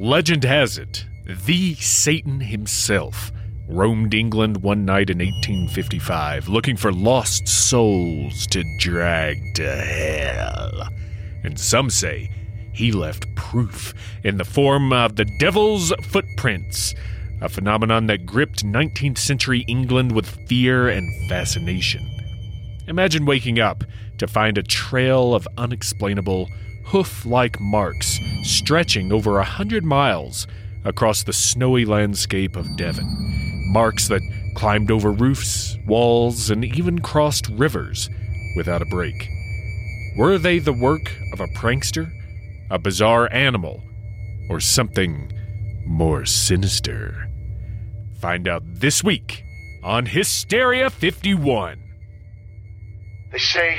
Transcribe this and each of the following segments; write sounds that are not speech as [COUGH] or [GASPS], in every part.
Legend has it, the Satan himself roamed England one night in 1855 looking for lost souls to drag to hell. And some say he left proof in the form of the devil's footprints, a phenomenon that gripped 19th century England with fear and fascination. Imagine waking up to find a trail of unexplainable, hoof like marks stretching over a hundred miles across the snowy landscape of Devon. Marks that climbed over roofs, walls, and even crossed rivers without a break. Were they the work of a prankster, a bizarre animal, or something more sinister? Find out this week on Hysteria 51. They say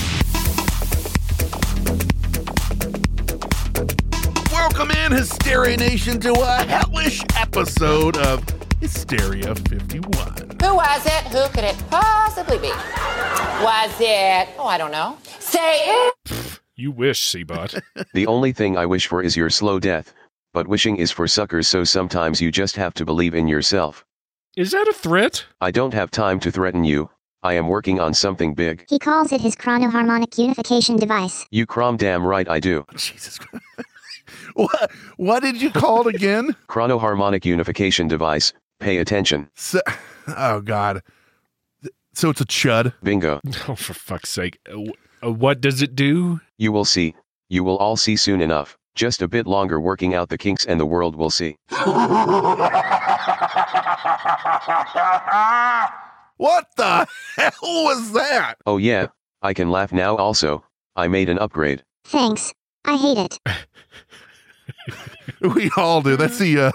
Welcome Hysteria Nation, to a hellish episode of Hysteria 51. Who was it? Who could it possibly be? Was it? Oh, I don't know. Say it. You wish, Seabot. [LAUGHS] The only thing I wish for is your slow death, but wishing is for suckers, so sometimes you just have to believe in yourself. Is that a threat? I don't have time to threaten you. I am working on something big. He calls it his chronoharmonic unification device. You crom damn right I do. Jesus Christ. What, what did you call it again? [LAUGHS] Chronoharmonic unification device. Pay attention. So, oh, God. So it's a chud. Bingo. [LAUGHS] Oh, for fuck's sake. Uh, wh- uh, what does it do? You will see. You will all see soon enough. Just a bit longer working out the kinks and the world will see. [LAUGHS] What the hell was that? Oh yeah, I can laugh now also. I made an upgrade. Thanks. I hate it. [LAUGHS] We all do. That's the uh,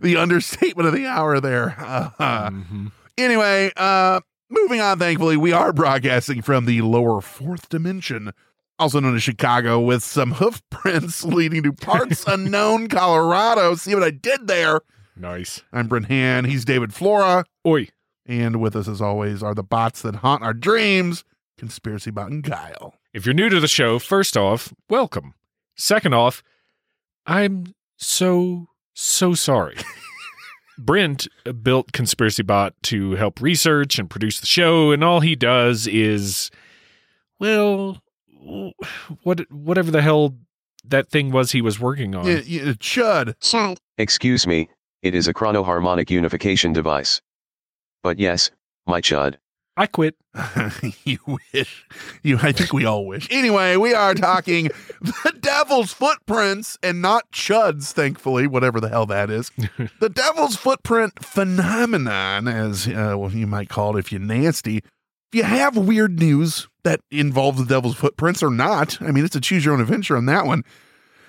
the understatement of the hour there. Uh, Mhm. Anyway, uh, moving on. Thankfully, we are broadcasting from the lower fourth dimension, also known as Chicago, with some hoof [LAUGHS] prints leading to parts [LAUGHS] unknown Colorado. See what I did there? Nice. I'm Brent Hand. He's David Flora, Oi. and with us, as always, are the bots that haunt our dreams. Conspiracy Bot and Kyle. If you're new to the show, first off, welcome. Second off, I'm so, so sorry. [LAUGHS] Brent built Conspiracy Bot to help research and produce the show, and all he does is, well, what whatever the hell that thing was he was working on. Yeah, yeah, chud. Chud. Excuse me, it is a chronoharmonic unification device. But yes, my chud. I quit. [LAUGHS] you wish. You, I think we all wish. Anyway, we are talking [LAUGHS] the devil's footprints and not chuds, thankfully, whatever the hell that is. [LAUGHS] the devil's footprint phenomenon, as uh, well, you might call it if you're nasty. If you have weird news that involves the devil's footprints or not, I mean, it's a choose your own adventure on that one.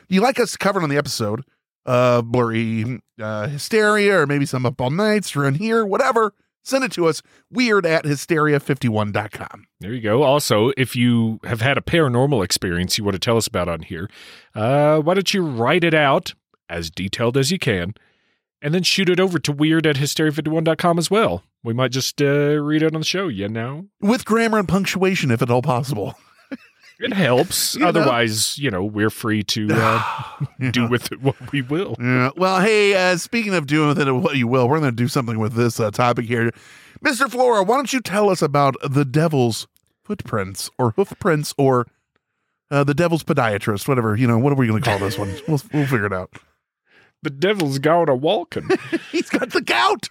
You like us covered on the episode, uh, blurry uh, hysteria, or maybe some up all nights, or here, whatever. Send it to us, weird at hysteria51.com. There you go. Also, if you have had a paranormal experience you want to tell us about on here, uh, why don't you write it out as detailed as you can and then shoot it over to weird at hysteria51.com as well. We might just uh, read it on the show, you know? With grammar and punctuation, if at all possible. [LAUGHS] It helps. You know? Otherwise, you know, we're free to uh, [SIGHS] [LAUGHS] do with it what we will. Yeah. Well, hey, uh, speaking of doing with it what you will, we're going to do something with this uh, topic here. Mr. Flora, why don't you tell us about the devil's footprints or hoofprints or uh, the devil's podiatrist, whatever. You know, what are we going to call this one? [LAUGHS] We'll we'll figure it out. The devil's got a walking. [LAUGHS] He's got the gout.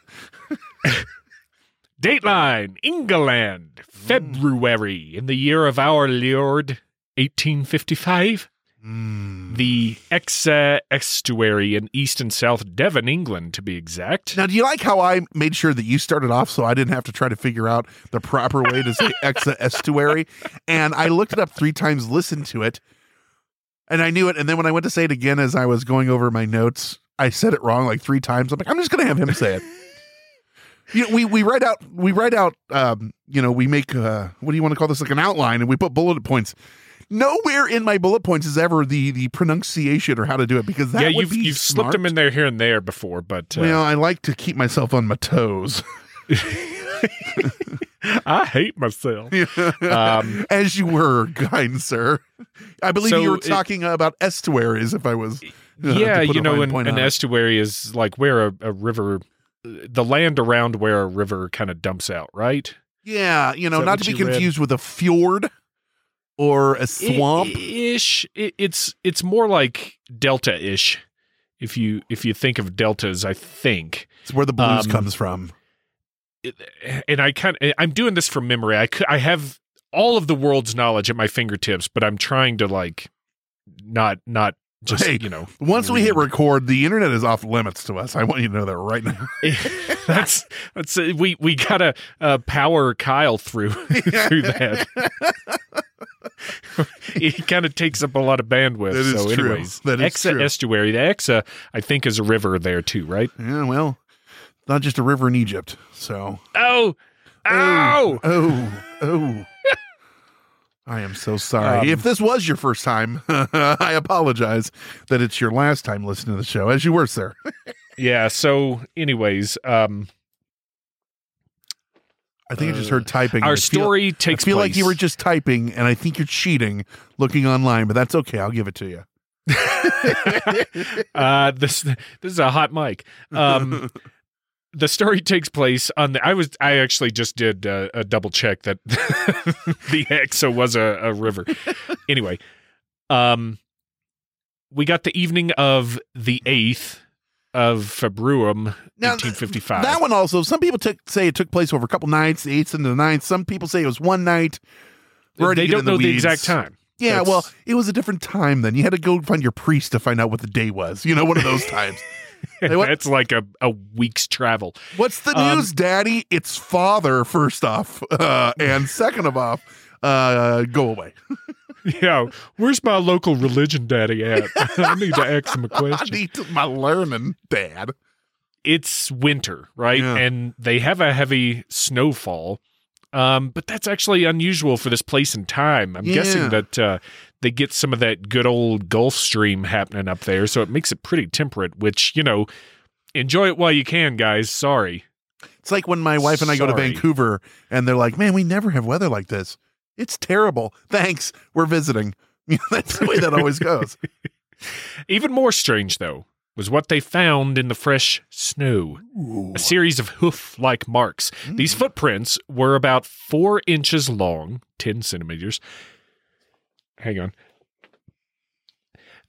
Dateline, England, February, in the year of our Lord, 1855. Hmm. The Exe estuary in East and South Devon, England, to be exact. Now, do you like how I made sure that you started off so I didn't have to try to figure out the proper way to say [LAUGHS] Exa estuary? And I looked it up three times, listened to it, and I knew it. And then when I went to say it again as I was going over my notes, I said it wrong like three times. I'm like, I'm just going to have him say it. [LAUGHS] You know, we we write out we write out um, you know we make uh, what do you want to call this like an outline and we put bullet points. Nowhere in my bullet points is ever the the pronunciation or how to do it because that yeah, you've you've slipped them in there here and there before, but uh, Well, I like to keep myself on my toes. [LAUGHS] I hate myself. [LAUGHS] Um, As you were, kind sir. I believe So you were it- talking about estuaries. If I was, uh, yeah, you know, an, an estuary is like where a, a river, the land around where a river kind of dumps out, right? yeah, you know, not to be you read? confused with a fjord or a swamp. Ish. It, it's it's more like delta ish. If you if you think of deltas, I think. it's where the blues um, comes from. and I kind of I'm doing this from memory. I could, I have all of the world's knowledge at my fingertips, but I'm trying to like not not just Hey, you know Once we hit record, the internet is off limits to us. I want you to know that right now. [LAUGHS] that's that's uh, we we gotta uh, power Kyle through [LAUGHS] through that. [LAUGHS] it kind of takes up a lot of bandwidth. That is so, true. anyways, That is Exa true. estuary. The Exa, I think, is a river there too, right? yeah, well, not just a river in Egypt. So, Oh, oh oh oh, oh. I am so sorry. Um, if this was your first time, [LAUGHS] I apologize that it's your last time listening to the show, as you were, sir. [LAUGHS] Yeah. So, anyways, um, I think I just heard typing. our I feel- story takes I feel like you were just typing, and I think you're cheating looking online, but that's okay. I'll give it to you. [LAUGHS] uh, this this is a hot mic. Um, the story takes place on the. I was I actually just did uh, a double check that [LAUGHS] the Exa was a, a river. [LAUGHS] Anyway, um, we got the evening of the eighth of Februum, Now, eighteen fifty five. That one also. Some people took, say it took place over a couple nights, the eighth and the ninth. Some people say it was one night. They don't know the exact time. Yeah, That's- well, it was a different time then. You had to go find your priest to find out what the day was. You know, one of those times. [LAUGHS] That's like a, a week's travel. What's the Um, news, Daddy? It's father. First off, uh, and second of off, uh, go away. [LAUGHS] Yeah, where's my local religion daddy at? [LAUGHS] I need to ask him a [LAUGHS] question. I need to- my learning, Dad. it's winter, right? Yeah. And they have a heavy snowfall. Um, but that's actually unusual for this place and time. I'm Yeah. guessing that uh, they get some of that good old Gulf Stream happening up there, so it makes it pretty temperate. Which you know, enjoy it while you can, guys. Sorry, It's like when my wife and I go to Vancouver, and they're like, "Man, we never have weather like this. It's terrible. Thanks, we're visiting." [LAUGHS] That's the way that always goes. [LAUGHS] even more strange though was what they found in the fresh snow. A series of hoof-like marks. These footprints were about four inches long, ten centimeters. Hang on.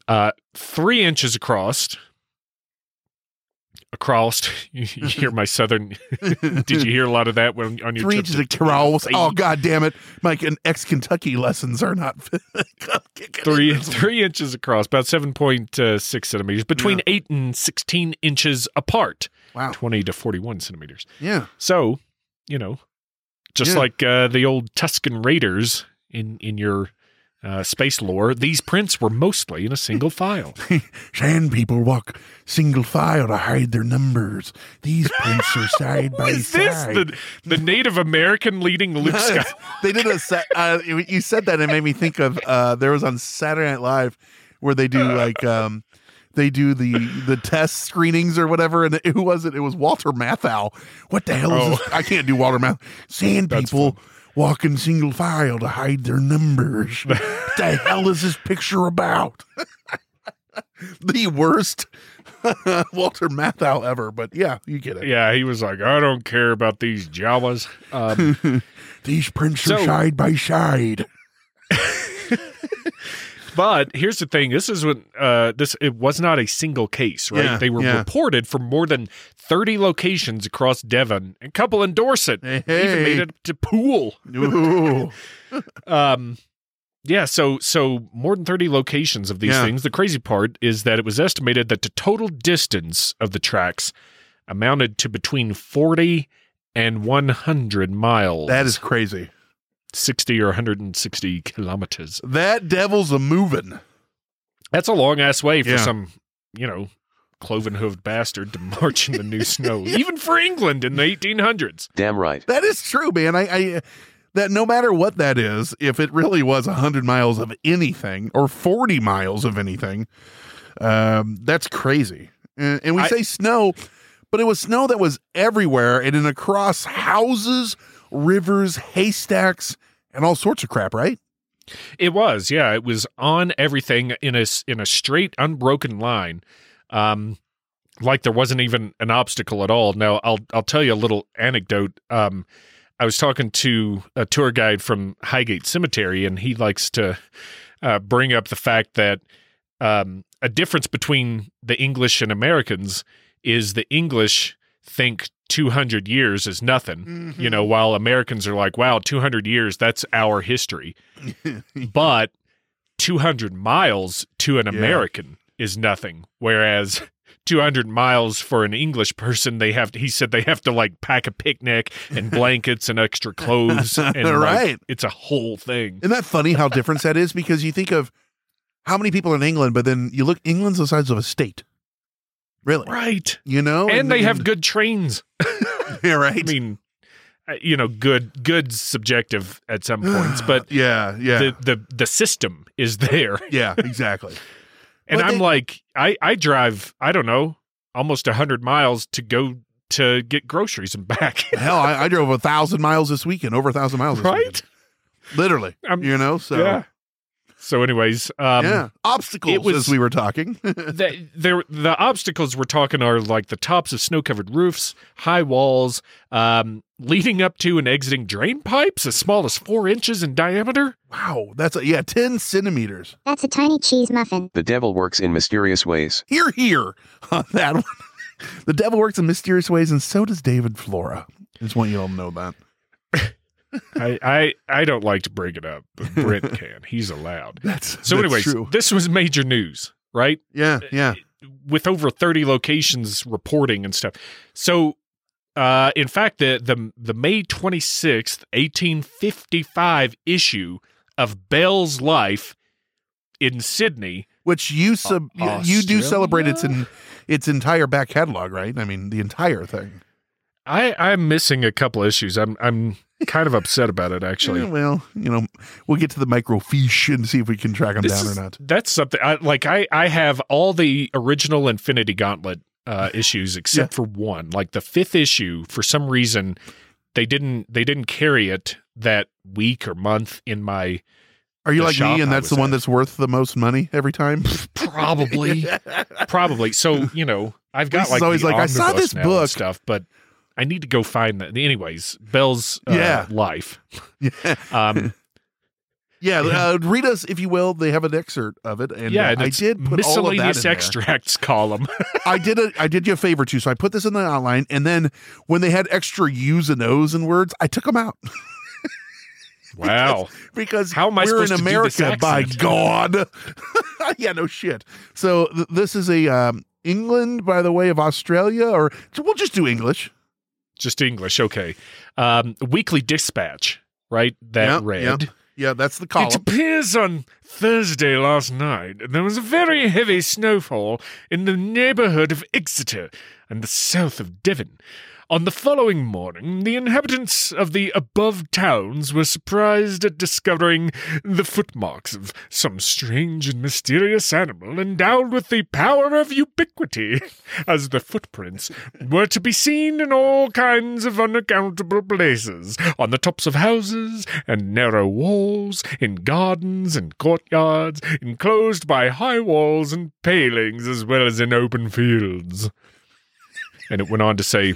Uh, three inches across. Across, [LAUGHS] you hear my southern. [LAUGHS] did you hear a lot of that when on your Three to Carol's. Oh God damn it, Mike! And ex Kentucky lessons are not [LAUGHS] three three inches across, about seven point uh, six centimeters, between eight and sixteen inches apart. Wow. twenty to forty one centimeters. Yeah. So, you know, just Yeah. like uh, the old Tusken Raiders in in your uh, space lore, these prints were mostly in a single file. [LAUGHS] Sand people walk single file to hide their numbers. These prints are side [LAUGHS] by side. Is this side. the the Native American leading Luke Skywalker? they did a. [LAUGHS] Uh, you said that and it made me think of uh, there was on Saturday Night Live where they do like um, they do the the test screenings or whatever. And who was it? It was Walter Matthau. What the hell is Oh. this? I can't do Walter Matthau. Sand That's people walking single file to hide their numbers. [LAUGHS] what the hell is this picture about? [LAUGHS] the worst [LAUGHS] Walter Matthau ever. But yeah, you get it. Yeah, he was like, I don't care about these Jawas. Um, These prints are side by side. But here's the thing: this is when uh, this it was not a single case, right? Yeah, they were yeah. reported from more than thirty locations across Devon, a couple in Dorset, Hey, even made it to Poole. Ooh. [LAUGHS] [LAUGHS] Um, yeah, so so more than thirty locations of these Yeah. things. The crazy part is that it was estimated that the total distance of the tracks amounted to between forty and one hundred miles. that is crazy. Sixty or one hundred and sixty kilometers. That devil's a moving. That's a long ass way for Yeah. some, you know, cloven hoofed bastard to march in the new snow, [LAUGHS] even for England in the 1800s. Damn right. That is true, man. I, I that no matter what that is, if it really was hundred miles of anything or forty miles of anything, um, that's crazy. And, and we I- say snow, but it was snow that was everywhere and in across houses, rivers, haystacks, and all sorts of crap. Right? It was, yeah, it was on everything in a in a straight, unbroken line, um, like there wasn't even an obstacle at all. Now, I'll I'll tell you a little anecdote. Um, I was talking to a tour guide from Highgate Cemetery, and he likes to uh, bring up the fact that um, a difference between the English and Americans is the English think 200 years is nothing, mm-hmm. you know, while Americans are like, wow, 200 years, that's our history. [LAUGHS] but 200 miles to an Yeah. American is nothing. Whereas 200 miles for an English person, they have to, he said they have to like pack a picnic and [LAUGHS] blankets and extra clothes. And like, Right. it's a whole thing. Isn't that funny how different that is? Because you think of how many people in England, but then you look, England's the size of a state. Really? Right. You know? And they have good trains. [LAUGHS] yeah, right. I mean, uh, you know, good, good subjective at some points, [SIGHS] but yeah, yeah. the, the, the system is there. [LAUGHS] yeah, exactly. [LAUGHS] And I'm they- like, I, I drive, I don't know, almost 100 miles to go to get groceries and back. Hell, I, I drove a thousand miles this weekend, over a thousand miles this right? weekend. Literally. I'm- you know, so yeah. So, anyways, um, yeah. Obstacles it was- as we were talking. [LAUGHS] the, there, the obstacles we're talking are like the tops of snow covered roofs, high walls, um, leading up to and exiting drain pipes as small as four inches in diameter. wow, that's a yeah, ten centimeters. That's a tiny cheese muffin. The devil works in mysterious ways. Here, here on that one. [LAUGHS] the devil works in mysterious ways, and so does David Flora. I Just want you all to know that. I, I, I don't like to bring it up, but Brent [LAUGHS] can. He's allowed. That's So, that's anyways, true. this was major news, right? Yeah, yeah. with over 30 locations reporting and stuff. So uh in fact the the the May 26th, 1855 issue of Bell's Life in Sydney Which you sub you, you do celebrate its in its entire back catalog, right? I mean, the entire thing. I I'm missing a couple issues. I'm I'm kind of upset about it Yeah, actually. well, you know, we'll get to the microfiche and see if we can track them This down is- or not. That's something I like I I have all the original Infinity Gauntlet uh issues except for one. Like the fifth issue for some reason they didn't they didn't carry it that week or month in my Are you like me, and that's the one at. that's worth the most money every time? [LAUGHS] probably probably so you know i've got Lisa's like always like, "I saw this book." stuff but i need to go find that anyways bell's uh, Yeah. life [LAUGHS] yeah, um [LAUGHS] yeah. Uh, read us if you will. They have an excerpt of it, and yeah uh, I did put all of that miscellaneous extracts [LAUGHS] column I did a, I did you a favor too. So I put this in the outline, and then when they had extra U's and O's and words, I took them out wow because How am I we're in supposed to do this America, by? God. yeah, no shit. So th- this is a um, England by the way of Australia, or we'll just do English. Just english okay um weekly dispatch right that Yeah, read yeah. Yeah, that's the call. It appears on Thursday last night there was a very heavy snowfall in the neighbourhood of Exeter and the south of Devon. On the following morning, the inhabitants of the above towns were surprised at discovering the footmarks of some strange and mysterious animal endowed with the power of ubiquity, [LAUGHS] as the footprints were to be seen in all kinds of unaccountable places, on the tops of houses and narrow walls, in gardens and courtyards, enclosed by high walls and palings, as well as in open fields. And it went on to say,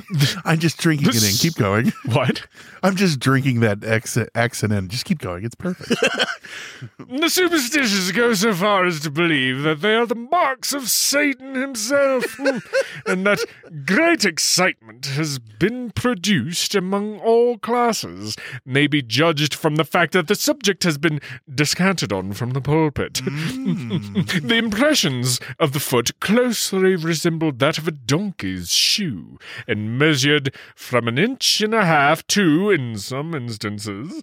[LAUGHS] I'm just drinking it in. Keep going. [LAUGHS] What? I'm just drinking that X, accent in. Just keep going. It's perfect. [LAUGHS] The superstitious go so far as to believe that they are the marks of Satan himself, and that great excitement has been produced among all classes, may be judged from the fact that the subject has been descanted on from the pulpit. Mm. the impressions of the foot closely resembled that of a donkey's shoe, and measured from an inch and a half to, in some instances,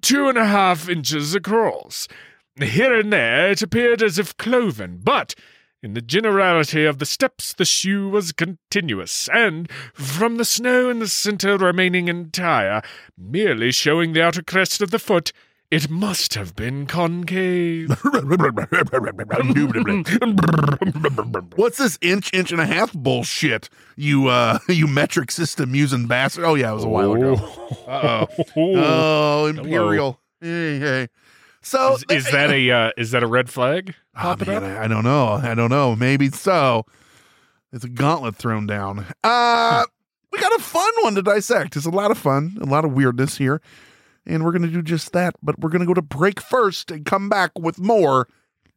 two and a half inches across. Here and there it appeared as if cloven, but in the generality of the steps the shoe was continuous, and from the snow in the centre remaining entire, merely showing the outer crest of the foot, it must have been concave. [LAUGHS] What's this inch, inch and a half bullshit? You uh [LAUGHS] you metric system using bastard. Oh yeah, it was a while ago. Uh oh. [LAUGHS] Oh, Imperial. Hey, hey. So Is, is that a uh, is that a red flag? Oh, man, up? I, I don't know. I don't know. Maybe so. It's a gauntlet thrown down. Uh we got a fun one to dissect. It's a lot of fun, a lot of weirdness here. And we're gonna do just that, but we're gonna go to break first and come back with more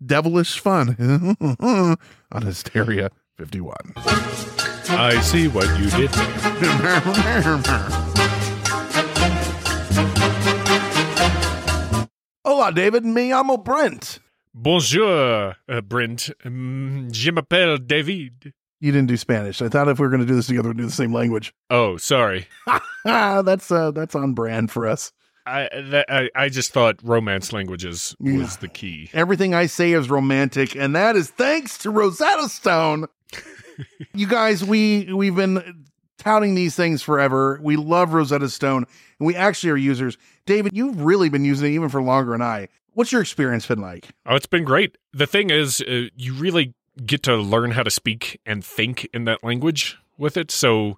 devilish fun [LAUGHS] on Hysteria 51. I see what you did. [LAUGHS] Hola, David. Me llamo Brent. Bonjour, uh, Brent. Um, je m'appelle David. You didn't do Spanish. I thought if we were going to do this together, we'd do the same language. Oh, sorry. [LAUGHS] That's uh, that's on brand for us. I, that, I I just thought romance languages was Yeah. the key. Everything I say is romantic, and that is thanks to Rosetta Stone. [LAUGHS] you guys, we we've been touting these things forever. We love Rosetta Stone, and we actually are users. David, you've really been using it even for longer than I. What's your experience been like? Oh, it's been great. The thing is, uh, you really get to learn how to speak and think in that language with it. So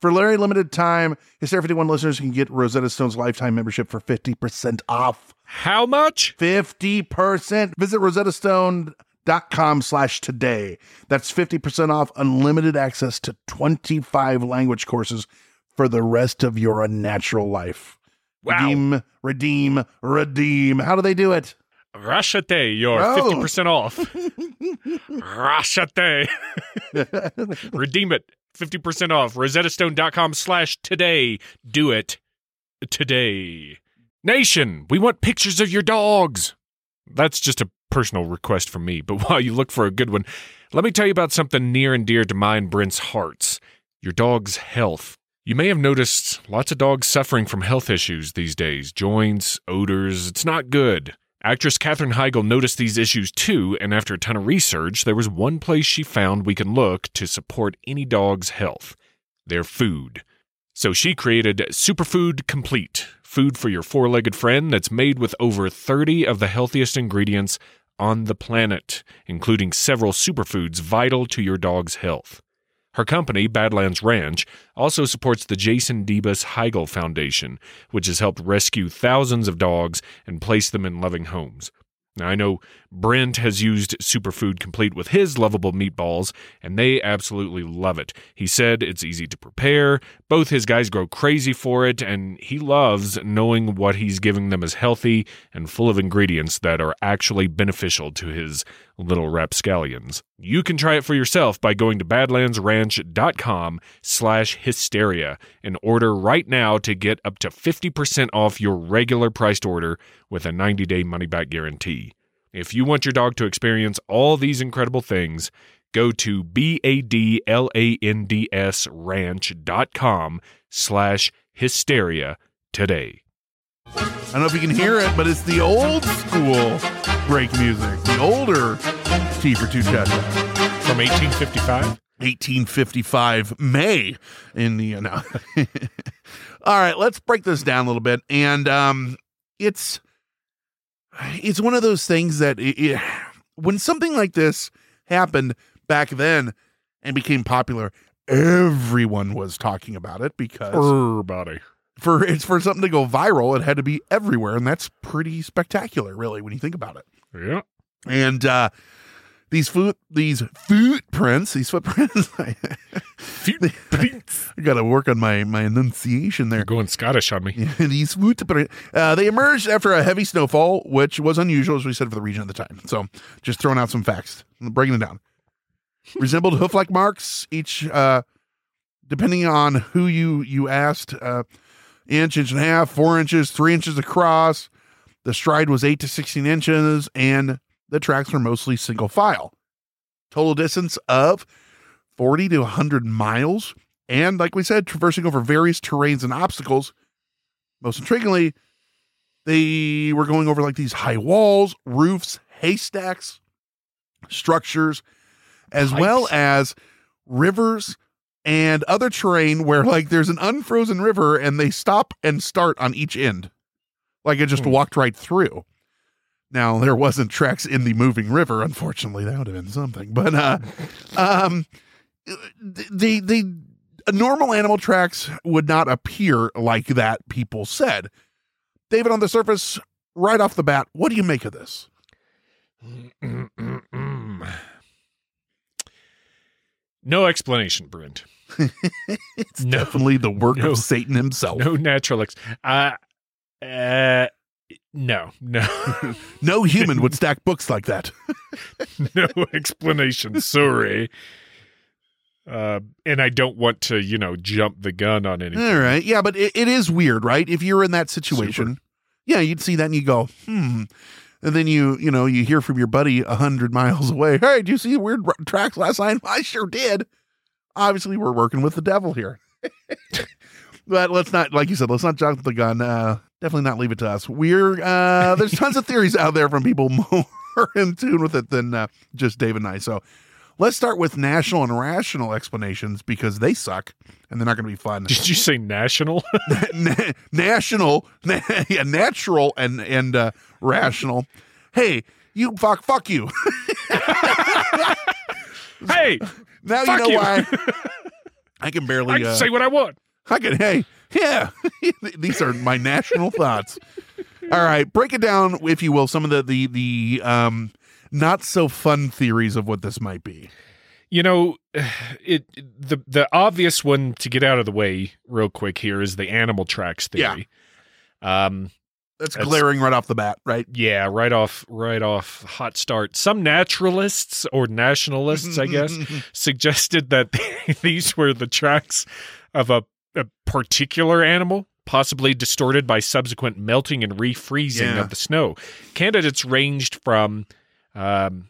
For very limited time, Hysteria 51 listeners can get Rosetta Stone's lifetime membership for 50% off. How much? 50%. Visit rosettastone.com slash today. That's 50% off unlimited access to 25 language courses for the rest of your unnatural life. Wow. Redeem, redeem, redeem. How do they do it? Rashate, you're Oh. 50% off. [LAUGHS] Rashate. [LAUGHS] Redeem it. 50% off. RosettaStone.com slash today. Do it today. Nation, we want pictures of your dogs. That's just a personal request from me, but [LAUGHS] while you look for a good one, let me tell you about something near and dear to mine Brent's hearts your dog's health. You may have noticed lots of dogs suffering from health issues these days joints, odors. It's not good. Actress Katherine Heigl noticed these issues too, and after a ton of research, there was one place she found we can look to support any dog's health their food. So she created Superfood Complete, food for your four legged friend that's made with over 30 of the healthiest ingredients on the planet, including several superfoods vital to your dog's health. Her company, Badlands Ranch, also supports the Jason Debus Heigl Foundation, which has helped rescue thousands of dogs and place them in loving homes. Now, I know Brent has used Superfood Complete with his lovable meatballs, and they absolutely love it. He said it's easy to prepare, both his guys grow crazy for it, and he loves knowing what he's giving them is healthy and full of ingredients that are actually beneficial to his little rapscallions. You can try it for yourself by going to badlandsranch.com slash hysteria and order right now to get up to 50% off your regular priced order with a 90-day money-back guarantee. If you want your dog to experience all these incredible things, go to B-A-D-L-A-N-D-S ranch.com slash hysteria today. I don't know if you can hear it, but it's the old school break music, the older T for Two Chat From 1855? 1855 May in the no. [LAUGHS] All right, let's break this down a little bit, and um, it's it's one of those things that it, it, when something like this happened back then and became popular, everyone was talking about it because Everybody. for it's for something to go viral, it had to be everywhere, and that's pretty spectacular, really, when you think about it. Yeah. And uh these foot these footprints, these footprints. [LAUGHS] [LAUGHS] I got to work on my my enunciation there. You're going Scottish on me. [LAUGHS] these. Uh, they emerged after a heavy snowfall, which was unusual, as we said, for the region at the time. So, just throwing out some facts, breaking it down. [LAUGHS] Resembled hoof-like marks, each uh, depending on who you you asked, uh, inch, inch and a half, four inches, three inches across. The stride was eight to sixteen inches, and the tracks were mostly single file. Total distance of 40 to 100 miles. And like we said, traversing over various terrains and obstacles. Most intriguingly, they were going over like these high walls, roofs, haystacks, structures, as well as rivers and other terrain where like there's an unfrozen river and they stop and start on each end. Like it just Hmm. walked right through. Now there wasn't tracks in the moving river, unfortunately. That would have been something. But uh [LAUGHS] um the the normal animal tracks would not appear like that, people said. David, on the surface, right off the bat, what do you make of this? [CLEARS THROAT] No explanation, Brent. [LAUGHS] it's No. definitely the work No. of Satan himself. No natural ex. Uh, uh, no, no, [LAUGHS] No human would stack books like that. [LAUGHS] no explanation. Sorry. Uh, and I don't want to, you know, jump the gun on anything. All right. Yeah, but it, it is weird, right? If you're in that situation, yeah, you'd see that and you go, hmm. And then you, you know, you hear from your buddy a hundred miles away. [LAUGHS] Hey, did you see weird r- tracks last night? [LAUGHS] I sure did. Obviously, we're working with the devil here. [LAUGHS] but let's not, like you said, let's not jump the gun. Uh, definitely not leave it to us. We're uh, there's tons of theories out there from people more in tune with it than uh, just Dave and I. So let's start with national and rational explanations because they suck and they're not going to be fun. Did you say national? [LAUGHS] Na- national, na- yeah, natural, and and uh, rational. Hey, you fuck, fuck you. [LAUGHS] hey, now you know you. why. [LAUGHS] I can barely I can uh, say what I want. I can. Hey, yeah, these are my national thoughts. All right, break it down, if you will, some of the the the um not so fun theories of what this might be. You know, [SIGHS] it the the obvious one to get out of the way real quick here is the animal tracks theory. Um That's, That's- glaring right off the bat, right? yeah, right off right off hot start. Some naturalists or nationalists, I guess, [LAUGHS] suggested that [LAUGHS] these were the tracks of a, a particular animal, possibly distorted by subsequent melting and refreezing Yeah. of the snow. Candidates ranged from um,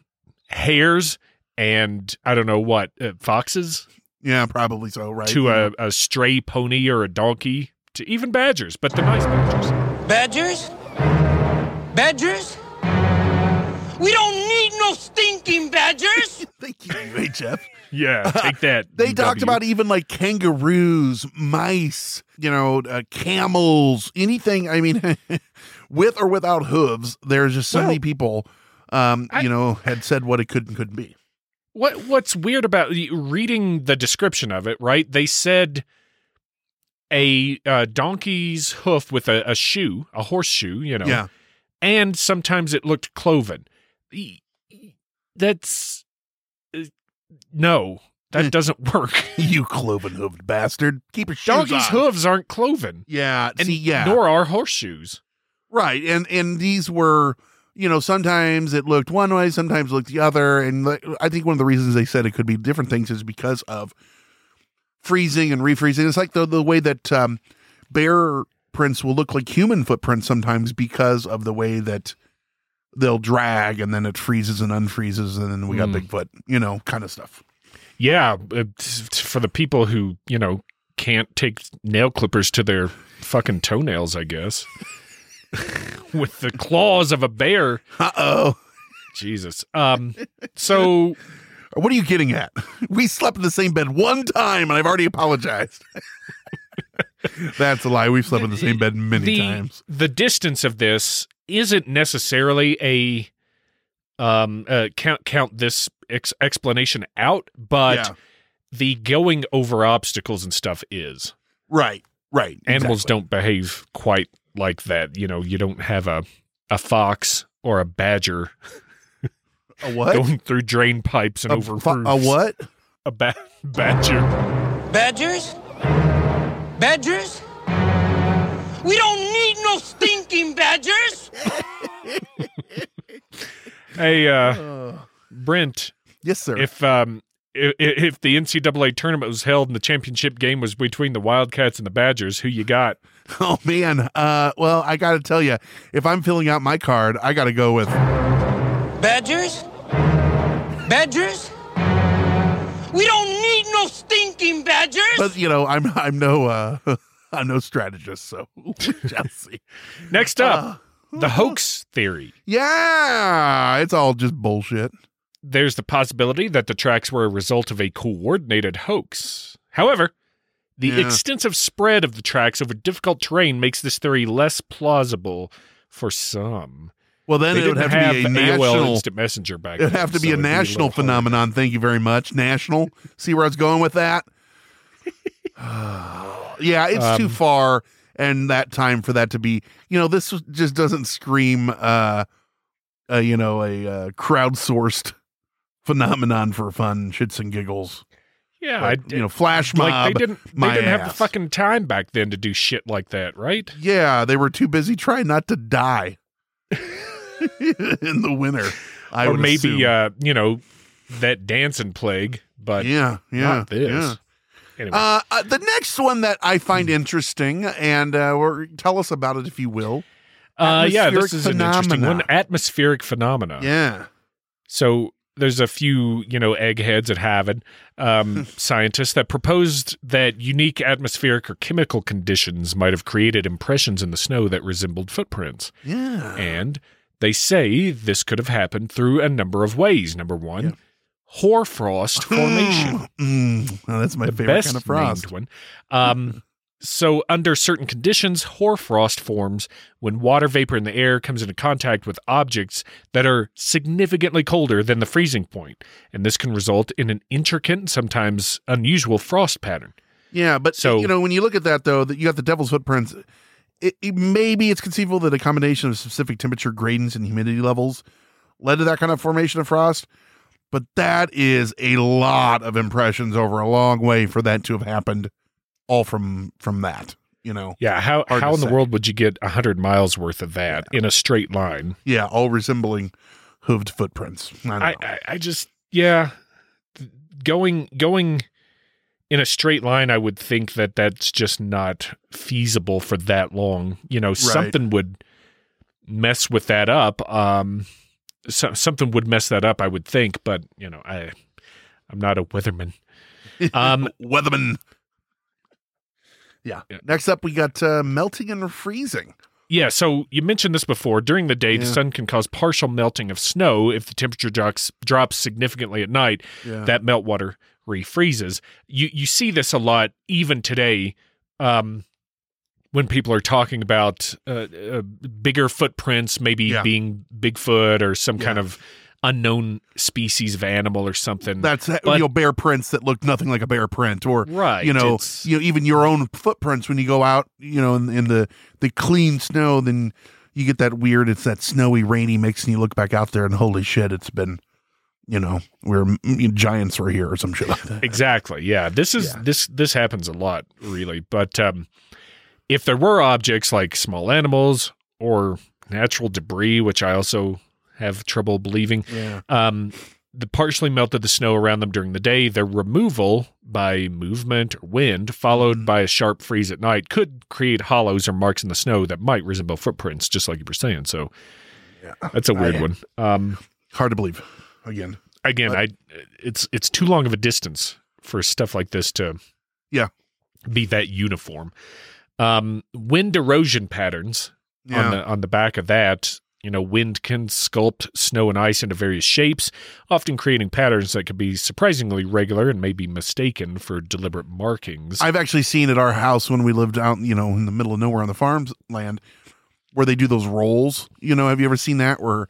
hares and I don't know what uh, foxes Yeah, probably so, right? to a, a stray pony or a donkey to even badgers, but the nice badgers. Badgers? Badgers? We don't need no stinking badgers! [LAUGHS] Thank you, UHF. [LAUGHS] Yeah, take that. [LAUGHS] They talked about even like kangaroos, mice, you know, uh, camels, anything. I mean, with or without hooves, there's just so Well, many people, um, I- you know, had said what it could and couldn't be. What what's weird about reading the description of it, right? They said a uh, donkey's hoof with a, a shoe, a horseshoe, you know, Yeah. and sometimes it looked cloven. That's uh, no, that doesn't work. [LAUGHS] you cloven hooved bastard. Keep your shoes Doggy's on. hooves aren't cloven. Yeah, and see, yeah. nor are horseshoes. Right, and and these were, you know, sometimes it looked one way, sometimes it looked the other, and like, I think one of the reasons they said it could be different things is because of freezing and refreezing. It's like the the way that um, bear prints will look like human footprints sometimes because of the way that they'll drag and then it freezes and unfreezes, and then we got Mm. Bigfoot, you know, kind of stuff. Yeah, uh, for the people who you know can't take nail clippers to their fucking toenails, I guess. [LAUGHS] [LAUGHS] With the claws of a bear. Uh oh. Jesus. Um. So, [LAUGHS] what are you getting at? We slept in the same bed one time, and I've already apologized. [LAUGHS] That's a lie. We've slept in the same bed many the times. the distance of this isn't necessarily a um uh, count count this ex- explanation out, but Yeah. the going over obstacles and stuff is. Right. Right. Animals exactly. don't behave quite like that. You know, you don't have a a fox or a badger [LAUGHS] A what? going through drain pipes and A over fo- a what? A ba- badger. Badgers? Badgers? We don't need no stinking badgers! [LAUGHS] Hey, uh, Brent. Yes, sir. If um if, if the NCAA tournament was held and the championship game was between the Wildcats and the Badgers, who you got? [LAUGHS] Oh man. Uh well, I got to tell you, if I'm filling out my card, I got to go with Badgers? Badgers? We don't need no stinking badgers! but you know, I'm I'm no uh [LAUGHS] I'm no strategist, so [LAUGHS] we shall see. Next up, the hoax theory. Yeah, it's all just bullshit. There's the possibility that the tracks were a result of a coordinated hoax. However, the Yeah. extensive spread of the tracks over difficult terrain makes this theory less plausible for some. Well, then They it would didn't have to be a AOL national Instant Messenger back It would then, have to be so a it'd be a national phenomenon. Thank you very much. National. [LAUGHS] See where I was going with that? [SIGHS] yeah, it's too Um, far and that time for that to be, you know, this just doesn't scream uh uh you know, a uh, crowdsourced phenomenon for fun shits and giggles. Yeah, Like, I, you know, flash mob. like they didn't they didn't have the fucking time back then to do shit like that, right? Yeah, they were too busy trying not to die [LAUGHS] in the winter. I or maybe uh, you know, that dancing plague, but yeah, yeah, not this. yeah. Anyway. Uh, uh, the next one that I find interesting, and uh, or tell us about it if you will. Uh, yeah, this is an interesting one. Atmospheric phenomena. Yeah. So there's a few, you know, eggheads at Harvard, um, scientists that proposed that unique atmospheric or chemical conditions might have created impressions in the snow that resembled footprints. Yeah. And they say this could have happened through a number of ways. Number one, hoarfrost [GASPS] formation. Mm, well, that's my the favorite best kind of frost. named one. Um, [LAUGHS] so, under certain conditions, hoarfrost forms when water vapor in the air comes into contact with objects that are significantly colder than the freezing point, and this can result in an intricate and sometimes unusual frost pattern. Yeah, but So- you know when you look at that though, that you got the devil's footprints. It, it- maybe it's conceivable that a combination of specific temperature gradients and humidity levels led to that kind of formation of frost. But that is a lot of impressions over a long way for that to have happened, all from from that. You know, Yeah, how how in the world would you get hundred miles worth of that in a straight line? yeah, all resembling hooved footprints. I I. I, just yeah, going going in a straight line, I would think that that's just not feasible for that long. You know, something would mess with that up. Um, so, something would mess that up, I would think. But you know, I I'm not a weatherman. [LAUGHS] Um, Weatherman. Yeah. Next up, we got uh, melting and freezing. Yeah, so you mentioned this before. During the day, the sun can cause partial melting of snow if the temperature drops drops significantly at night. Yeah. That meltwater refreezes. You you see this a lot even today. Um, when people are talking about uh, uh, bigger footprints, maybe Yeah. being Bigfoot or some kind of unknown species of animal or something. That's But- you know bear prints that look nothing like a bear print, or Right, You know, you know even your own footprints when you go out, you know, in, in the the clean snow. Then you get that weird. It's that snowy, rainy mix, and you look back out there, and holy shit, it's been, you know, where giants were here or some shit like that. Exactly. Yeah. This is this this happens a lot, really. But um, if there were objects like small animals or natural debris, which I also have trouble believing, Yeah. um, the partially melted the snow around them during the day. Their removal by movement or wind, followed by a sharp freeze at night, could create hollows or marks in the snow that might resemble footprints, just like you were saying. So yeah. that's a weird I- one. Um, Hard to believe. Again, again, I it's it's too long of a distance for stuff like this to Yeah. be that uniform. Um, wind erosion patterns Yeah. on the on the back of that. You know, wind can sculpt snow and ice into various shapes, often creating patterns that could be surprisingly regular and may be mistaken for deliberate markings. I've actually seen at our house when we lived out, you know, in the middle of nowhere on the farms land, where they do those rolls. You know, have you ever seen that where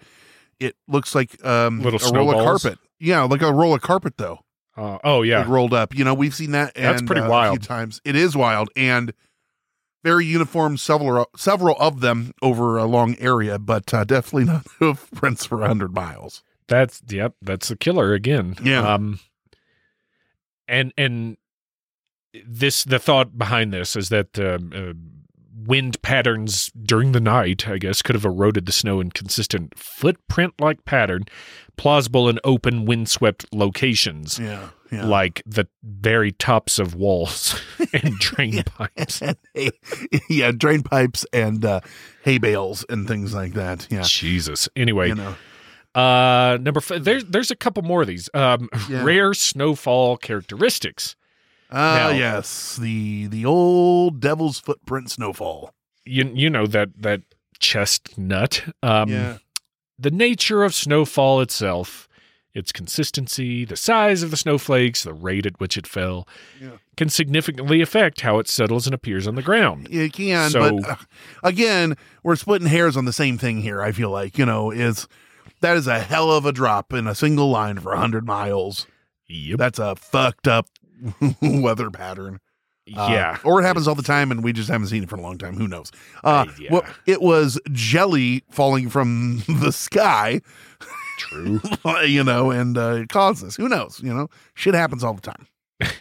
it looks like um, Little a roll of carpet? Yeah, like a roll of carpet though. Uh, oh yeah, like rolled up. You know, we've seen that. That's pretty uh, A wild. few times it is wild and very uniform. Several several of them over a long area, but uh, definitely not [LAUGHS] footprints for hundred miles. That's yep, that's a killer again. Yeah. Um and and this the thought behind this is that um, uh, wind patterns during the night, I guess, could have eroded the snow in consistent footprint-like pattern, plausible in open windswept locations. Yeah, yeah. Like the very tops of walls [LAUGHS] and drain pipes. [LAUGHS] Yeah, drain pipes and uh, hay bales and things like that. Yeah, Jesus. Anyway, you know. Uh, number five. There's there's a couple more of these. Um, Yeah. rare snowfall characteristics. Ah, Now- yes, the the old devil's footprint snowfall. You you know that that chestnut. Um, Yeah. The nature of snowfall itself, its consistency, the size of the snowflakes, the rate at which it fell, Yeah. can significantly affect how it settles and appears on the ground. You can, So- but uh, again, we're splitting hairs on the same thing here. I feel like you know is that is a hell of a drop in a single line for hundred miles. Yep. That's a fucked up [LAUGHS] weather pattern. Uh, Yeah. or it happens all the time, and we just haven't seen it for a long time. Who knows? Uh, yeah. Well, it was jelly falling from [LAUGHS] the sky. True. [LAUGHS] you know, and uh, it caused this. Who knows? You know, shit happens all the time. [LAUGHS]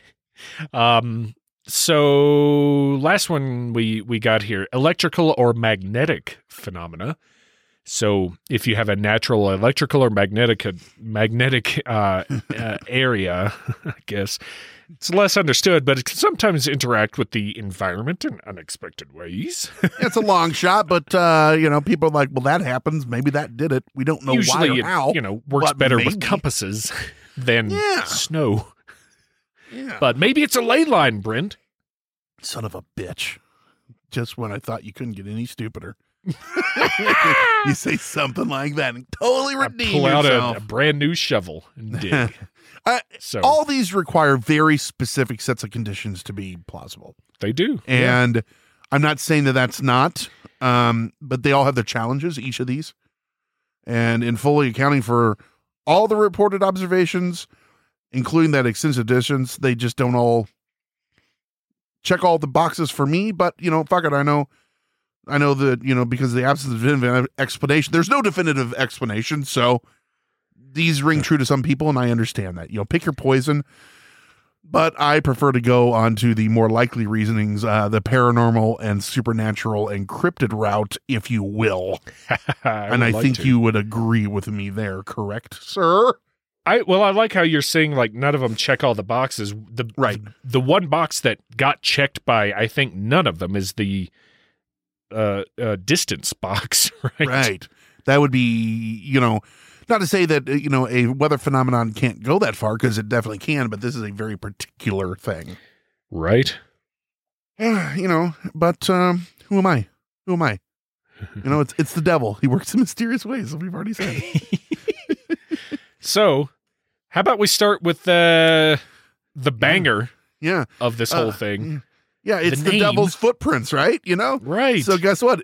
Um. So last one we we got here: electrical or magnetic phenomena. So if you have a natural electrical or magnetic magnetic uh, [LAUGHS] uh, area, I guess it's less understood, but it can sometimes interact with the environment in unexpected ways. [LAUGHS] it's a long shot, but uh, you know, people are like, well, that happens. Maybe that did it. We don't know Usually, why or it how. you know works better maybe. with compasses than Yeah. snow. Yeah. But maybe it's a ley line, Brent. Son of a bitch! Just when I thought you couldn't get any stupider, [LAUGHS] you say something like that and totally redeem Pull out a, a brand new shovel and dig. [LAUGHS] Uh, So- all these require very specific sets of conditions to be plausible. they do, yeah. And I'm not saying that that's not, um, but they all have their challenges, each of these. And in fully accounting for all the reported observations, including that extensive distance, they just don't all check all the boxes for me. But, you know, fuck it. I know. I know that, you know, because of the absence of definitive explanation, there's no definitive explanation. So these ring true to some people, and I understand that. You know, pick your poison but I prefer to go on to the more likely reasonings, uh, the paranormal and supernatural and cryptid route, if you will. [LAUGHS] I and I like think to. you would agree with me there, correct, sir? I well, I like how you're saying like none of them check all the boxes. The Right. the one box that got checked by I think none of them is the uh, uh distance [LAUGHS] box, right? Right. That would be, you know, not to say that, uh, you know, a weather phenomenon can't go that far because it definitely can, but this is a very particular thing. Right. [SIGHS] you know, but um, who am I? Who am I? [LAUGHS] You know, it's it's the devil. He works in mysterious ways, as we've already said. [LAUGHS] So, how about we start with the the banger Yeah. of this Uh, whole thing? Yeah, it's the, name. devil's footprints, right? You know? Right. So guess what?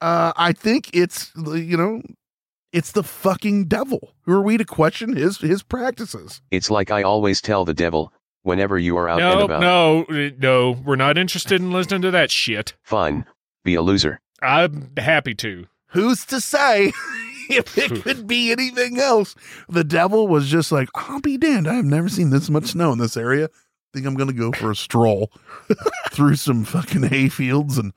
Uh I think it's you know, it's the fucking devil. Who are we to question his his practices? It's like I always tell the devil, whenever you are out and about. no, no. We're not interested in listening to that shit. Fine, be a loser. I'm happy to. who's to say [LAUGHS] if it [LAUGHS] could be anything else? The devil was just like, I'll be damned. I've never seen this much snow in this area. I think I'm going to go for a stroll [LAUGHS] through some fucking hay fields and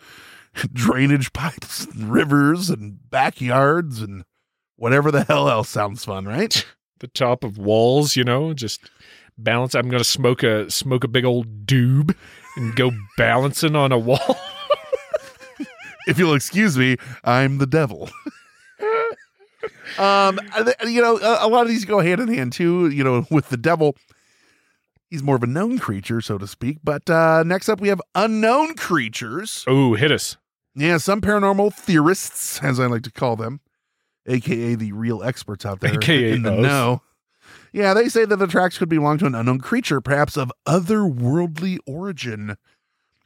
drainage pipes and rivers and backyards and whatever the hell else sounds fun, right? [LAUGHS] The top of walls, you know, just balance. I'm gonna smoke a smoke a big old doob and go [LAUGHS] balancing on a wall. [LAUGHS] if you'll excuse me, I'm the devil. um, you know, a, a lot of these go hand in hand too. You know, with the devil, he's more of a known creature, so to speak. But uh, next up, we have unknown creatures. Oh, hit us! Yeah, some paranormal theorists, as I like to call them, aka the real experts out there AKA in the know. Yeah, they say that the tracks could belong to an unknown creature, perhaps of otherworldly origin.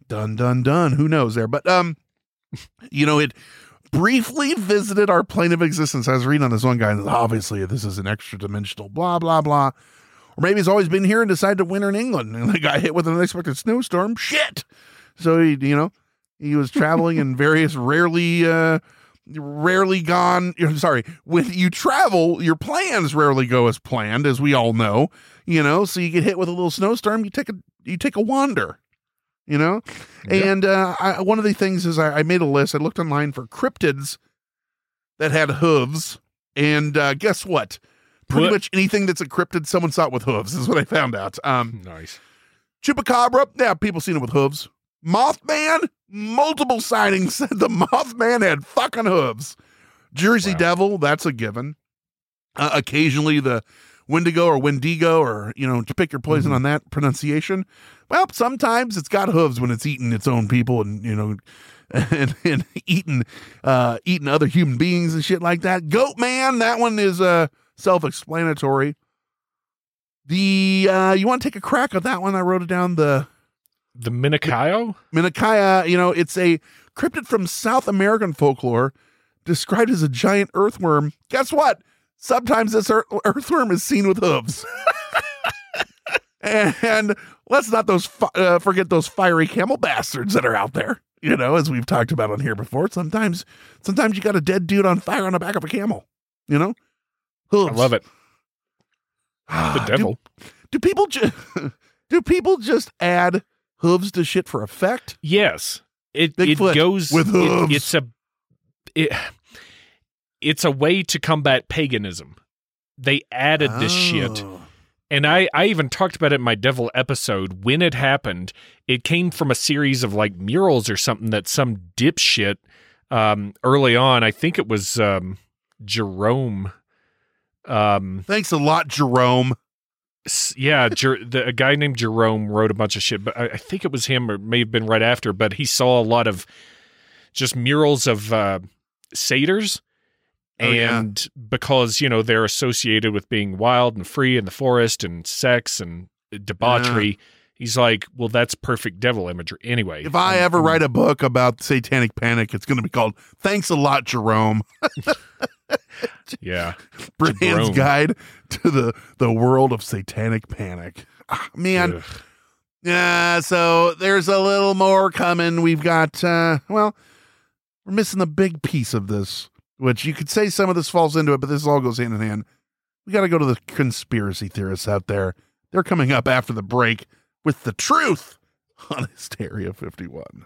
Dun dun dun. Who knows there? But um, you know, it briefly visited our plane of existence. I was reading on this one guy, and obviously this is an extra dimensional, blah blah blah. Or maybe he's always been here and decided to winter in England, and they got hit with an unexpected snowstorm. Shit. So he, you know, he was traveling in [LAUGHS] various rarely uh rarely gone [LAUGHS] sorry when you travel your plans rarely go as planned as we all know you know so you get hit with a little snowstorm you take a you take a wander you know and uh I, one of the things is I, I made a list i looked online for cryptids that had hooves and uh guess what pretty What? much anything that's a cryptid someone saw it with hooves is what i found out um Nice. Chupacabra, yeah, people seen it with hooves. Mothman, multiple sightings said the Mothman had fucking hooves. Jersey Devil, that's a given. Uh, occasionally the Wendigo or Wendigo, or you know, to pick your poison on that pronunciation. Well, sometimes it's got hooves when it's eating its own people, and you know, [LAUGHS] and, and eating uh, eating other human beings and shit like that. Goat Man, that one is uh, self-explanatory. The uh, you want to take a crack at that one? I wrote it down. The The Minakayo? Minakaya, you know, it's a cryptid from South American folklore described as a giant earthworm. Guess what? Sometimes this earthworm is seen with hooves. [LAUGHS] and let's not those uh, forget those fiery camel bastards that are out there. You know, as we've talked about on here before. Sometimes, sometimes you got a dead dude on fire on the back of a camel. You know, hooves. I love it. Ah, The devil. Do, do people just [LAUGHS] do people just add hooves to shit for effect? Yes. It it goes with it- hooves. it's a it, it's a way to combat paganism. They added this shit. Oh. And I, I even talked about it in my devil episode. When it happened, it came from a series of like murals or something that some dipshit um, early on, I think it was um, Jerome. Um, Thanks a lot, Jerome. Yeah, Jer- the, a guy named Jerome wrote a bunch of shit, but I, I think it was him or it may have been right after. But he saw a lot of just murals of uh, satyrs. Oh, yeah. and because you know they're associated with being wild and free in the forest and sex and debauchery, he's like, "Well, that's perfect devil imagery." Anyway, If I I'm- ever I'm- write a book about satanic panic, it's going to be called "Thanks a Lot, Jerome." [LAUGHS] [LAUGHS] yeah, [LAUGHS] Brian's guide to the the world of satanic panic. Ah, man, Ugh. yeah. So there's a little more coming. We've got uh well, we're missing the big piece of this, which you could say some of this falls into it, but this all goes hand in hand. We got to go to the conspiracy theorists out there. They're coming up after the break with the truth on Hysteria 51.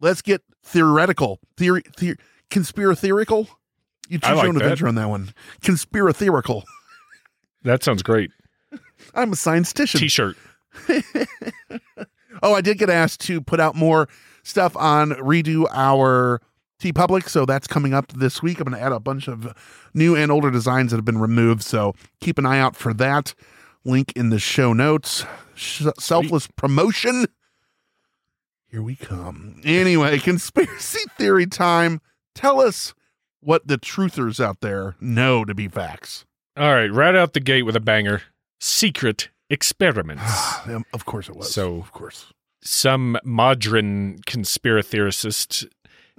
Let's get theoretical. Theory, theor- conspiratorical. You choose like your own that. adventure on that one. Conspiratorical. That sounds great. I'm a scientistician. T-shirt. [LAUGHS] Oh, I did get asked to put out more stuff on redo our TeePublic, so that's coming up this week. I'm going to add a bunch of new and older designs that have been removed, so keep an eye out for that. Link in the show notes. Sh- selfless promotion. Here we come. Anyway, [LAUGHS] conspiracy theory time. Tell us what the truthers out there know to be facts. All right, right out the gate with a banger. Secret experiments. [SIGHS] Of course it was. So, of course. Some modern conspiratorists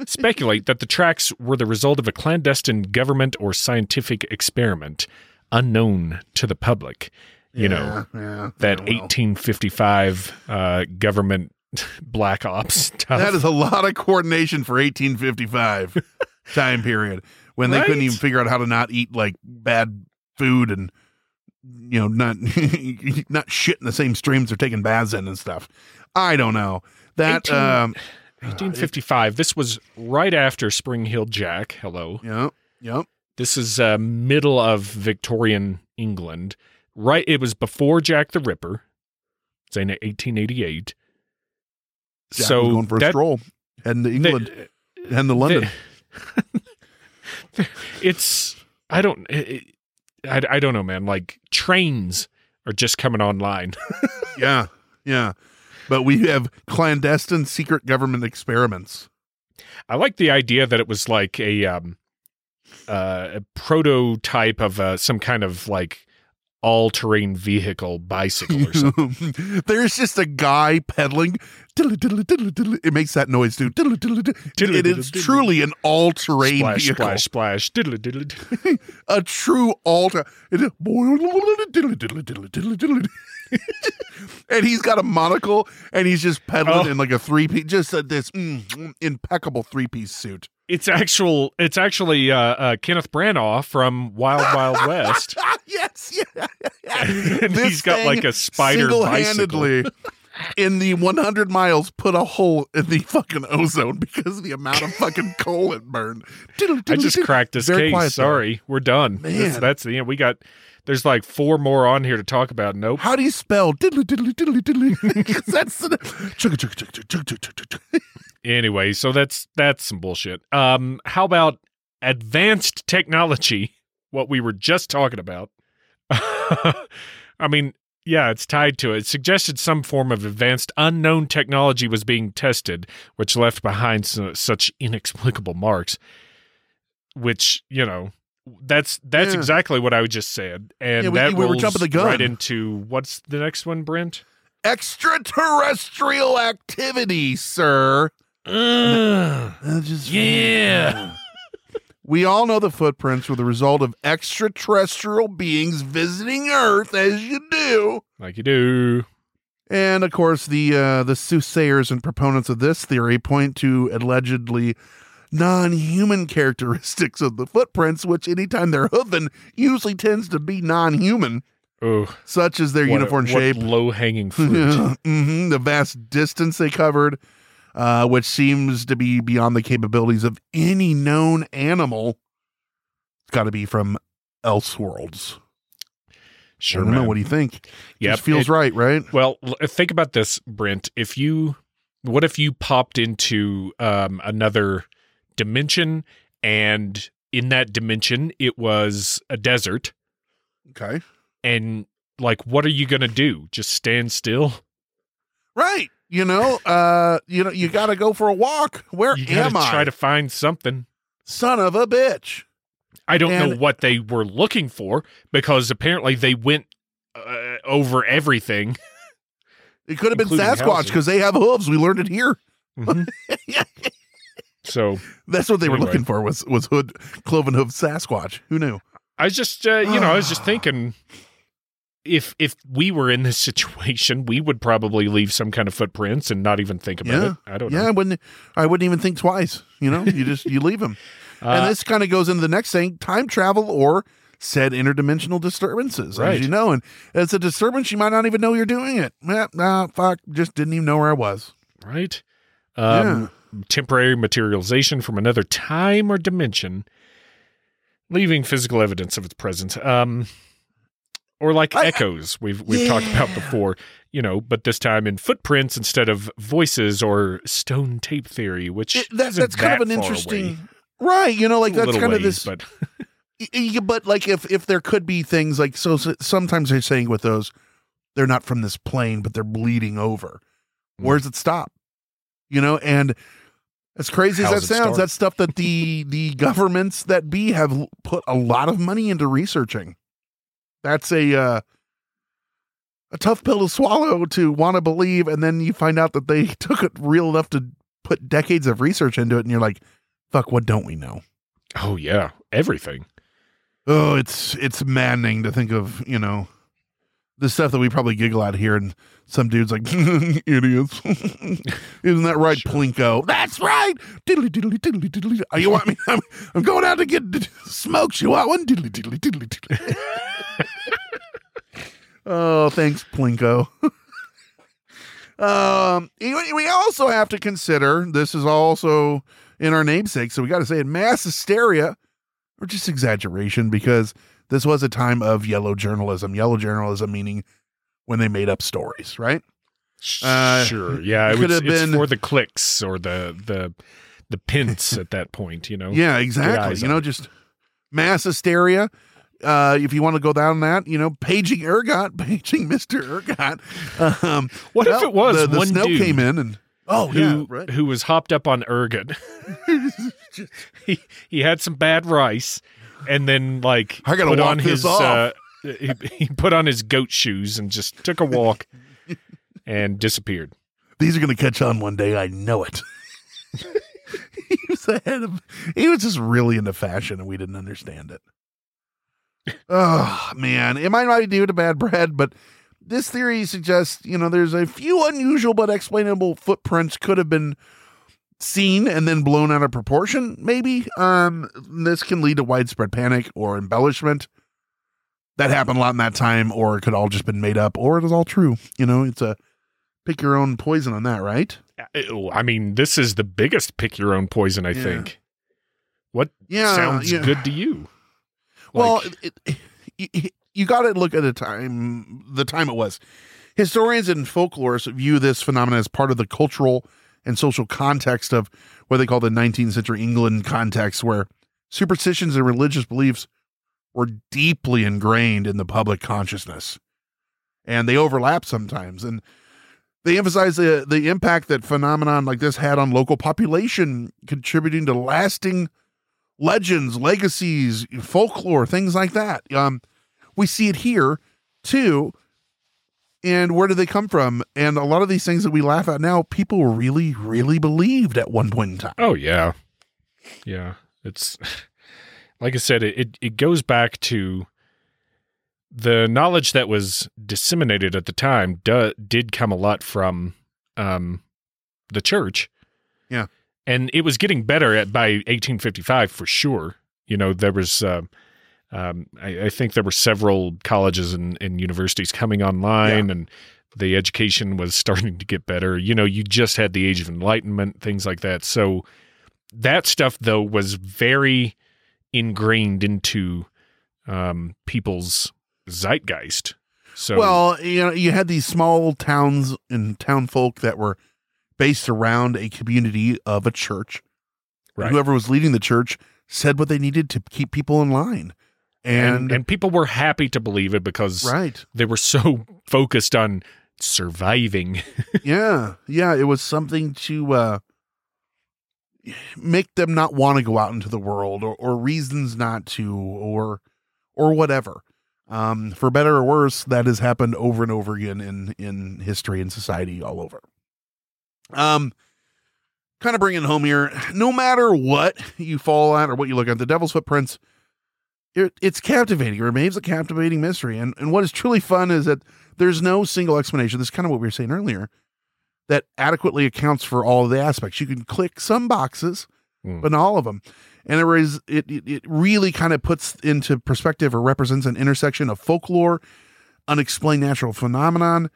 speculate that the tracks were the result of a clandestine government or scientific experiment unknown to the public. You know, Yeah, yeah, that 1855 uh, government [LAUGHS] black ops stuff. That is a lot of coordination for 1855 [LAUGHS] time period when they couldn't even figure out how to not eat like bad food and you know not [LAUGHS] not shit in the same streams they're taking baths in and stuff. I don't know that. 18 um, 1855. This was right after Spring-heeled Jack. Hello. Yep. Yep. This is uh, middle of Victorian England. Right. It was before Jack the Ripper. It's in 1888. Jack so going for a that- stroll heading to England and to London. [LAUGHS] it's I don't it, I, I don't know, man. Like trains are just coming online. [LAUGHS] yeah, yeah. But we have clandestine secret government experiments. I like the idea that it was like a um uh, a prototype of uh, some kind of like all-terrain vehicle bicycle or something. [LAUGHS] There's just a guy pedaling. It makes that noise. Diddle, It is truly an all-terrain vehicle. splash, splash, diddle. [LAUGHS] A true all. It [LAUGHS] [LAUGHS] and he's got a monocle, and he's just pedaling Oh. in like a three-piece, just a, this mm, mm, impeccable three-piece suit. It's actual. It's actually uh, uh, Kenneth Branagh from Wild Wild West. [LAUGHS] yes, yeah. yeah. [LAUGHS] and This he's got like a spider single-handedly. in the 100 miles put a hole in the fucking ozone because of the amount of fucking coal it burned. I just cracked this Very case. quiet, though. Sorry, we're done. That's, that's the end. We got. There's like four more on here to talk about. Nope. How do you spell diddly diddly diddly diddly? [LAUGHS] that's the chugga chugga chugga chugga chugga chugga. Anyway, so that's that's some bullshit. Um, how about advanced technology? What we were just talking about. [LAUGHS] I mean, yeah, it's tied to it. It suggested some form of advanced unknown technology was being tested, which left behind su- such inexplicable marks. Which you know, that's that's Yeah. exactly what I was just said, and Yeah, we- that we were jumping the gun. right into what's the next one, Brent? Extraterrestrial activity, sir. Uh, just- yeah. [LAUGHS] We all know the footprints were the result of extraterrestrial beings visiting Earth, as you do. Like you do. And of course, the uh, the soothsayers and proponents of this theory point to allegedly non-human characteristics of the footprints, which anytime they're hoofing usually tends to be non-human, Oh, such as their what- uniform what shape, low-hanging [LAUGHS] fruit. hmm the vast distance they covered, uh, which seems to be beyond the capabilities of any known animal. It's got to be from Elseworlds. Sure, I don't know. man. What do you think? Just feels it- right, right? Well, think about this, Brent. If you, what if you popped into um, another dimension, and in that dimension it was a desert, Okay. and like, what are you gonna do? Just stand still? Right. You know, [LAUGHS] uh, you know, you got to go for a walk. Where You gotta am I? try to find something. Son of a bitch. I don't know what they were looking for because apparently they went uh, over everything. It could have been Sasquatch because they have hooves. We learned it here. Mhm. [LAUGHS] so That's what they were looking for was was hood cloven hoof Sasquatch. Who knew? I was just, uh, you know, I was just [SIGHS] thinking if if we were in this [LAUGHS] situation, we would probably leave some kind of footprints and not even think about Yeah. it. I don't Yeah, I wouldn't. I wouldn't even think twice. You know, you just you leave them. [LAUGHS] Uh, and this kind of goes into the next thing: time travel or said interdimensional disturbances. Right. As you know, and it's a disturbance you might not even know you're doing it. Eh, nah, fuck, just didn't even know where I was. right? Um, Temporary materialization from another time or dimension, leaving physical evidence of its presence. Um, or like I- echoes we've we've talked about before, you know, but this time in footprints instead of voices or stone tape theory, which It- that, that's kind of an interesting, away. right? You know, like that's kind of this. but [LAUGHS] but like if if there could be things like so, so sometimes they're saying with those they're not from this plane but they're bleeding over Hmm. where's it stop you know and as crazy as that sounds start? that's stuff that the [LAUGHS] the governments that be have put a lot of money into researching that's a uh a tough pill to swallow to want to believe and then you find out that they [LAUGHS] took it real enough to put decades of research into it and you're like fuck what don't we know oh yeah, everything. Oh, it's it's maddening to think of, you know, the stuff that we probably giggle at here, and some dudes like [LAUGHS] idiots. [LAUGHS] Isn't that right, Plinko? That's right. Diddly diddly diddly diddly. Oh, you want me? [LAUGHS] I'm, I'm going out to get d- smokes. You want one? Diddly diddly diddly diddly. oh, thanks, Plinko. um, we we also have to consider this is also in our namesake, so we got to say it: mass hysteria or just exaggeration because this was a time of yellow journalism. Yellow journalism meaning when they made up stories, right? Uh, sure, yeah, it could was, have been- for the clicks or the the the pints at that point. You know, Yeah, exactly. You know, it. just mass hysteria. Uh, if you want to go down that, you know, paging Ergot, [LAUGHS] paging Mister Ergot. Um, What if it was the, the one snow dude came in and oh who yeah, right. who was hopped up on ergot. [LAUGHS] he he had some bad rice, and then like I gotta put on his uh, he, he put on his goat shoes and just took a walk and disappeared. These are going to catch on one day. I know it. [LAUGHS] he was ahead of. He was just really into fashion, and we didn't understand it. [LAUGHS] Oh man, it might not be due to bad bread, but this theory suggests you know there's a few unusual but explainable footprints could have been seen and then blown out of proportion. Maybe um, this can lead to widespread panic or embellishment. That happened a lot in that time, or it could all just been made up, or it is all true. You know, it's a pick your own poison on that, right? Uh, I mean, this is the biggest pick your own poison. I Yeah. think. What Yeah, sounds yeah. good to you? Well, Like- it, it, you, got to look at the time, the time it was. Historians and folklorists view this phenomenon as part of the cultural and social context of what they call the 19th century England context, where superstitions and religious beliefs were deeply ingrained in the public consciousness, and they overlap sometimes. And they emphasize the the impact that phenomenon like this had on local population, contributing to lasting legends, legacies, folklore, things like that. Um, we see it here too. And where do they come from? And a lot of these things that we laugh at now, people really, really believed at one point in time. Oh yeah, yeah. It's [LAUGHS] like I said. It it, goes back to the knowledge that was disseminated at the time. Do, did come a lot from um, the church. Yeah. and it was getting better at by 1855 for sure. You know, there was. Uh, um, I, I think there were several colleges and, and universities coming online, and the education was starting to get better. You know, you just had the Age of Enlightenment, things like that. So that stuff, though, was very ingrained into um, people's zeitgeist. So, well, you know, you had these small towns and town folk that were based around a community of a church. Right. Whoever was leading the church said what they needed to keep people in line. And, And, and people were happy to believe it because right. they were so [LAUGHS] focused on surviving. [LAUGHS] yeah. Yeah. It was something to uh, make them not want to go out into the world or, or reasons not to or or whatever. Um, for better or worse, that has happened over and over again in in history and society all over. Um, kind of bringing home here. No matter what you fall at or what you look at, the Devil's Footprints, it's captivating. It remains a captivating mystery. And and what is truly fun is that there's no single explanation. This is kind of what we were saying earlier that adequately accounts for all of the aspects. You can click some boxes, Mm. but not all of them. And there is it, it it really kind of puts into perspective or represents an intersection of folklore, unexplained natural phenomenon,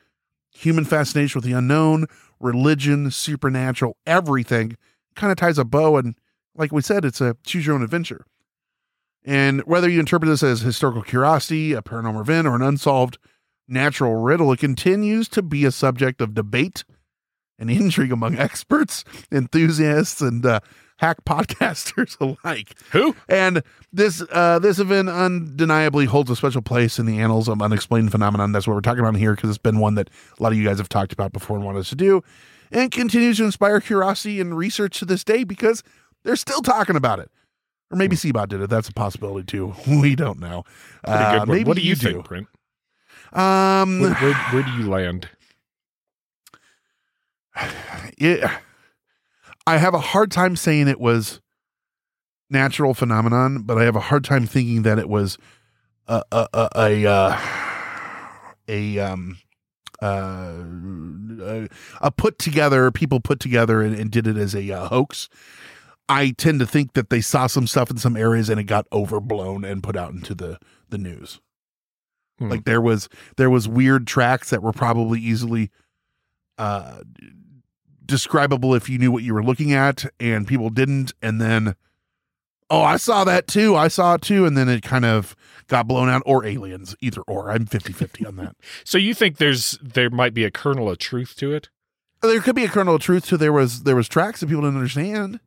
human fascination with the unknown, religion, supernatural, everything kind of ties a bow and like we said, it's a choose your own adventure. And whether you interpret this as historical curiosity, a paranormal event, or an unsolved natural riddle, it continues to be a subject of debate and [LAUGHS] intrigue among experts, enthusiasts, and uh, hack [LAUGHS] podcasters alike. Who? And this uh, this event undeniably holds a special place in the annals of unexplained phenomenon. That's what we're talking about here because it's been one that a lot of you guys have talked about before and wanted us to do, and continues to inspire curiosity and research to this day because they're still talking about it. Or maybe Seabot did it. That's a possibility too. [LAUGHS] We don't know. Uh, maybe what do you, do. think, Brent? Um, Where, where, where do you land? [SIGHS] it, I have a hard time saying it was natural phenomenon, but I have a hard time thinking that it was a a a, a, uh, a um uh, a, a put together people put together and, and did it as a uh, hoax. I tend to think that they saw some stuff in some areas and it got overblown and put out into the the news. Hmm. Like there was there was weird tracks that were probably easily uh describable if you knew what you were looking at and people didn't. And then oh i saw that too. I saw it too. And then it kind of got blown out. Or aliens either or. I'm 50-50 on that. [LAUGHS] So you think there's there might be a kernel of truth to it? there could be a kernel of truth to there was there was tracks that people didn't understand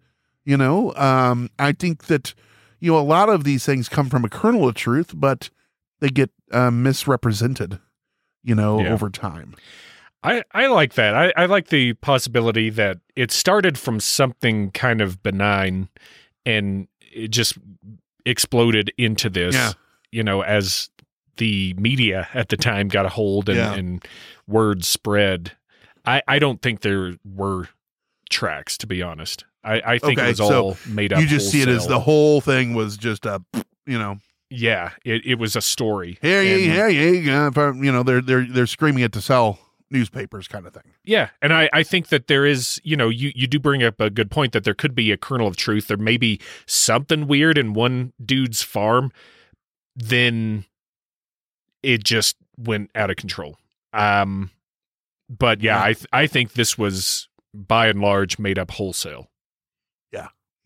you know um i think that you know a lot of these things come from a kernel of truth but they get uh, misrepresented you know Yeah. over time I, I like that. I, I like the possibility that it started from something kind of benign and it just exploded into this, Yeah. you know, as the media at the time got a hold and, Yeah. and word spread. I, I don't think there were tracks, to be honest. I, I think it was all made up. you just see it as the whole thing was just a you know Yeah, it, it was a story. here you And- here you know they're they're they're screaming it to sell newspapers kind of thing Yeah, and I, I think that there is, you know, you, you do bring up a good point that there could be a kernel of truth. There may be something weird in one dude's farm, then it just went out of control. Um, but yeah, I th- I think this was by and large made up wholesale.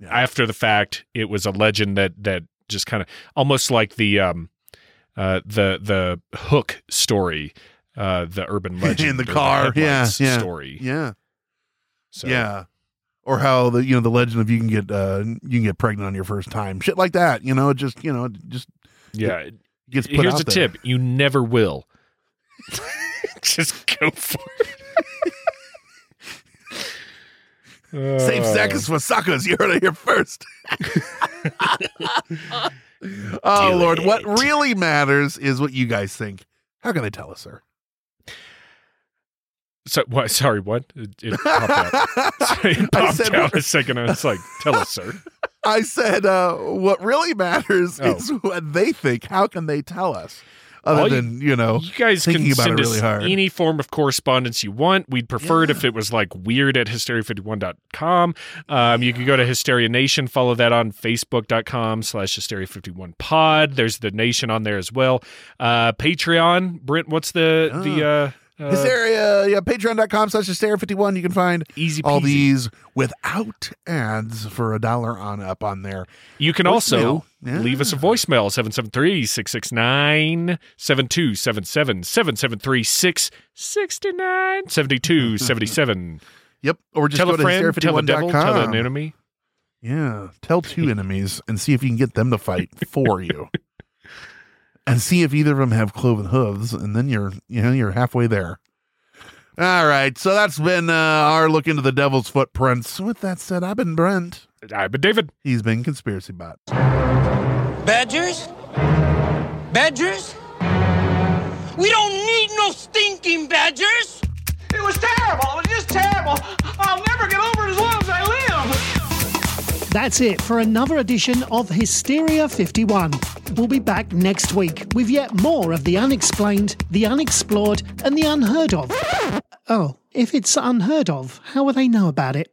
Yeah. After the fact, it was a legend that that just kind of almost like the um uh the the hook story uh the urban [LAUGHS] legend in the car. yeah yeah. story. Yeah. So yeah. Or how the you know the legend of you can get uh you can get pregnant on your first time. Shit like that you know just you know just yeah. it gets put here's a there. tip. You never will. [LAUGHS] [LAUGHS] Just go for it Save Uh, seconds for suckers. You heard it here first. [LAUGHS] oh Lord, what really matters is what you guys think. How can they tell us, sir? so what sorry what it, it popped out [LAUGHS] it I popped said out a second I was like tell us sir [LAUGHS] I said, uh, what really matters Oh. is what they think. How can they tell us? Other All you- than you know You guys thinking can about send it us really hard. any form of correspondence you want. We'd prefer it if it was like weird at hysteria51.com. Um, you can go to Hysteria Nation, follow that on facebook.com slash hysteria51pod. There's the nation on there as well. Uh, Patreon, Brent, what's the, the, uh, uh, Hysteria, yeah, patreon.com slash hysteria51. You can find Easy all these without ads for a dollar on up on there. You can Voicemail. also Yeah. leave us a voicemail 773 669 7277 773 669 7277. [LAUGHS] Yep. Or just tell go to friend, tell a devil, tell hysteria51.com. an enemy. Yeah. Tell two [LAUGHS] enemies and see if you can get them to fight for you. [LAUGHS] And see if either of them have cloven hooves, and then you're you know you're halfway there. All right, so that's been uh, our look into the devil's footprints. With that said, I've been Brent. I've been David. He's been conspiracy bot. Badgers? Badgers? We don't need no stinking badgers! It was terrible. It was just terrible. I'll never get over it as long as I live. That's it for another edition of Hysteria 51. We'll be back next week with yet more of the unexplained, the unexplored, and the unheard of. Oh, if it's unheard of, how will they know about it?